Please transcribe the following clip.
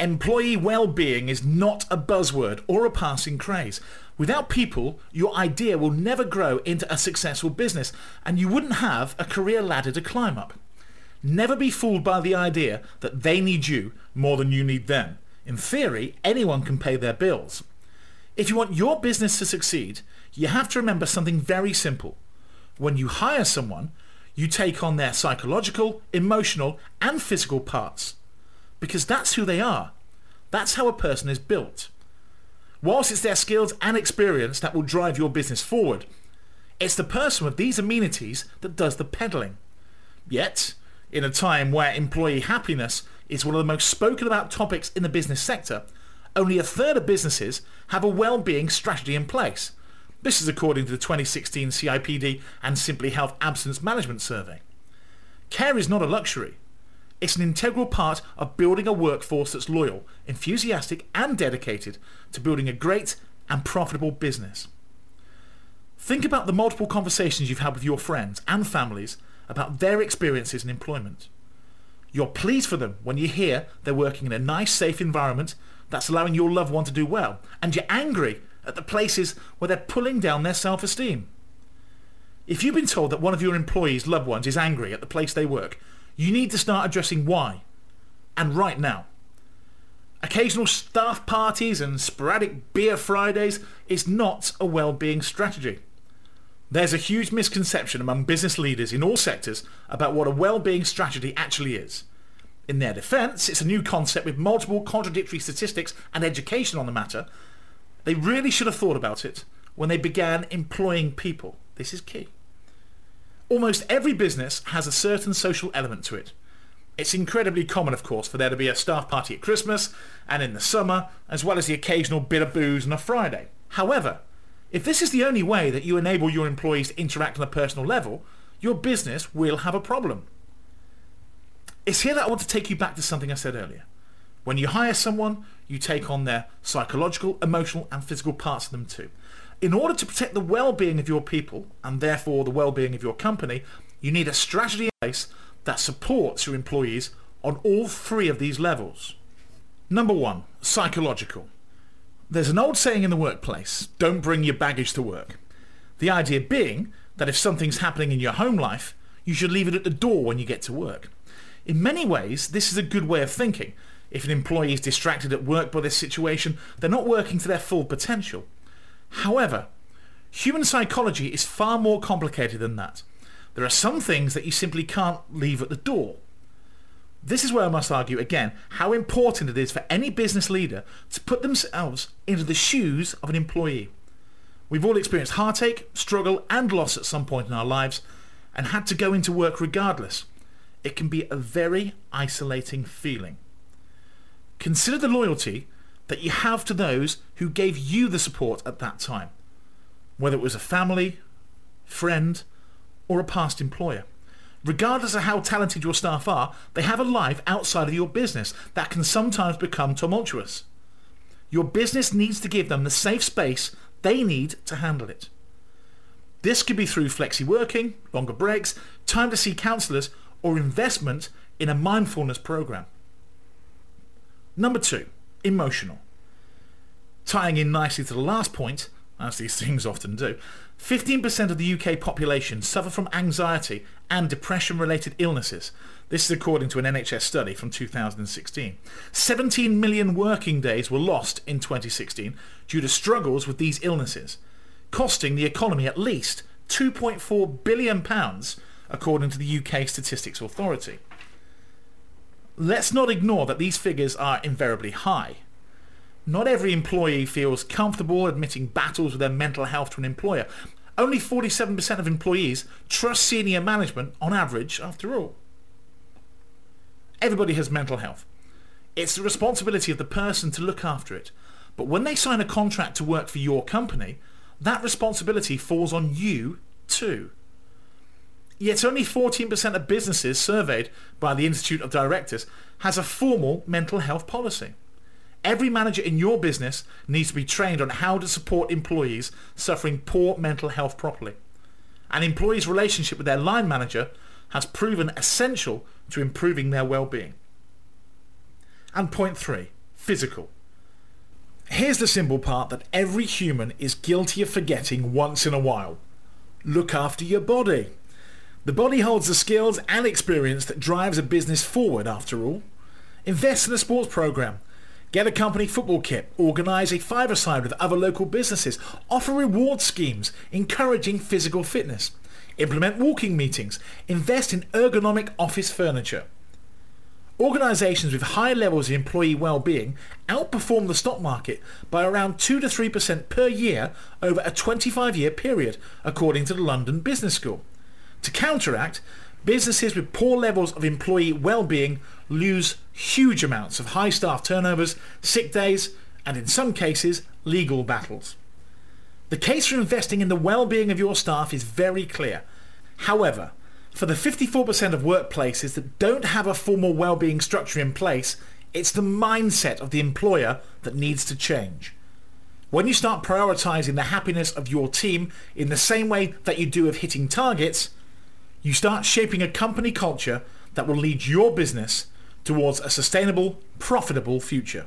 Employee well-being is not a buzzword or a passing craze. Without people, your idea will never grow into a successful business and you wouldn't have a career ladder to climb up. Never be fooled by the idea that they need you more than you need them. In theory, anyone can pay their bills. If you want your business to succeed, you have to remember something very simple. When you hire someone, you take on their psychological, emotional and physical parts because that's who they are. That's how a person is built. Whilst it's their skills and experience that will drive your business forward, it's the person with these amenities that does the peddling. Yet, in a time where employee happiness is one of the most spoken about topics in the business sector, only a third of businesses have a well-being strategy in place. This is according to the 2016 CIPD and Simplyhealth Absence Management Survey. Care is not a luxury. It's an integral part of building a workforce that's loyal, enthusiastic and dedicated to building a great and profitable business. Think about the multiple conversations you've had with your friends and families about their experiences in employment. You're pleased for them when you hear they're working in a nice, safe environment that's allowing your loved one to do well, and you're angry at the places where they're pulling down their self-esteem. If you've been told that one of your employees' loved ones is angry at the place they work, you need to start addressing why. And right now. Occasional staff parties and sporadic beer Fridays is not a well-being strategy. There's a huge misconception among business leaders in all sectors about what a well-being strategy actually is. In their defence, it's a new concept with multiple contradictory statistics and education on the matter. They really should have thought about it when they began employing people. This is key. Almost every business has a certain social element to it. It's incredibly common, of course, for there to be a staff party at Christmas and in the summer, as well as the occasional bit of booze on a Friday. However, if this is the only way that you enable your employees to interact on a personal level, your business will have a problem. It's here that I want to take you back to something I said earlier. When you hire someone, you take on their psychological, emotional and physical parts of them too. In order to protect the well-being of your people, and therefore the well-being of your company, you need a strategy in place that supports your employees on all three of these levels. Number one, psychological. There's an old saying in the workplace, don't bring your baggage to work. The idea being that if something's happening in your home life, you should leave it at the door when you get to work. In many ways, this is a good way of thinking. If an employee is distracted at work by this situation, they're not working to their full potential. However, human psychology is far more complicated than that. There are some things that you simply can't leave at the door. This is where I must argue again how important it is for any business leader to put themselves into the shoes of an employee. We've all experienced heartache, struggle and loss at some point in our lives and had to go into work regardless. It can be a very isolating feeling. Consider the loyalty that you have to those who gave you the support at that time, whether it was a family, friend, or a past employer. Regardless of how talented your staff are, they have a life outside of your business that can sometimes become tumultuous. Your business needs to give them the safe space they need to handle it. This could be through flexi working, longer breaks, time to see counsellors, or investment in a mindfulness program. Number two, emotional. Tying in nicely to the last point, as these things often do, 15% of the UK population suffer from anxiety and depression-related illnesses. This is according to an NHS study from 2016. 17 million working days were lost in 2016 due to struggles with these illnesses, costing the economy at least £2.4 billion according to the UK Statistics Authority. Let's not ignore that these figures are invariably high. Not every employee feels comfortable admitting battles with their mental health to an employer. Only 47% of employees trust senior management on average after all. Everybody has mental health. It's the responsibility of the person to look after it. But when they sign a contract to work for your company, that responsibility falls on you too. Yet only 14% of businesses surveyed by the Institute of Directors has a formal mental health policy. Every manager in your business needs to be trained on how to support employees suffering poor mental health properly. An employee's relationship with their line manager has proven essential to improving their well-being. And point three, physical. Here's the simple part that every human is guilty of forgetting once in a while. Look after your body. The body holds the skills and experience that drives a business forward after all. Invest in a sports program. Get a company football kit. Organise a five-a-side with other local businesses. Offer reward schemes encouraging physical fitness. Implement walking meetings. Invest in ergonomic office furniture. Organisations with high levels of employee well-being outperform the stock market by around 2 to 3% per year over a 25-year period, according to the London Business School. To counteract, businesses with poor levels of employee well-being lose huge amounts of high staff turnovers, sick days, and in some cases, legal battles. The case for investing in the well-being of your staff is very clear. However, for the 54% of workplaces that don't have a formal well-being structure in place, it's the mindset of the employer that needs to change. When you start prioritizing the happiness of your team in the same way that you do of hitting targets, you start shaping a company culture that will lead your business towards a sustainable, profitable future.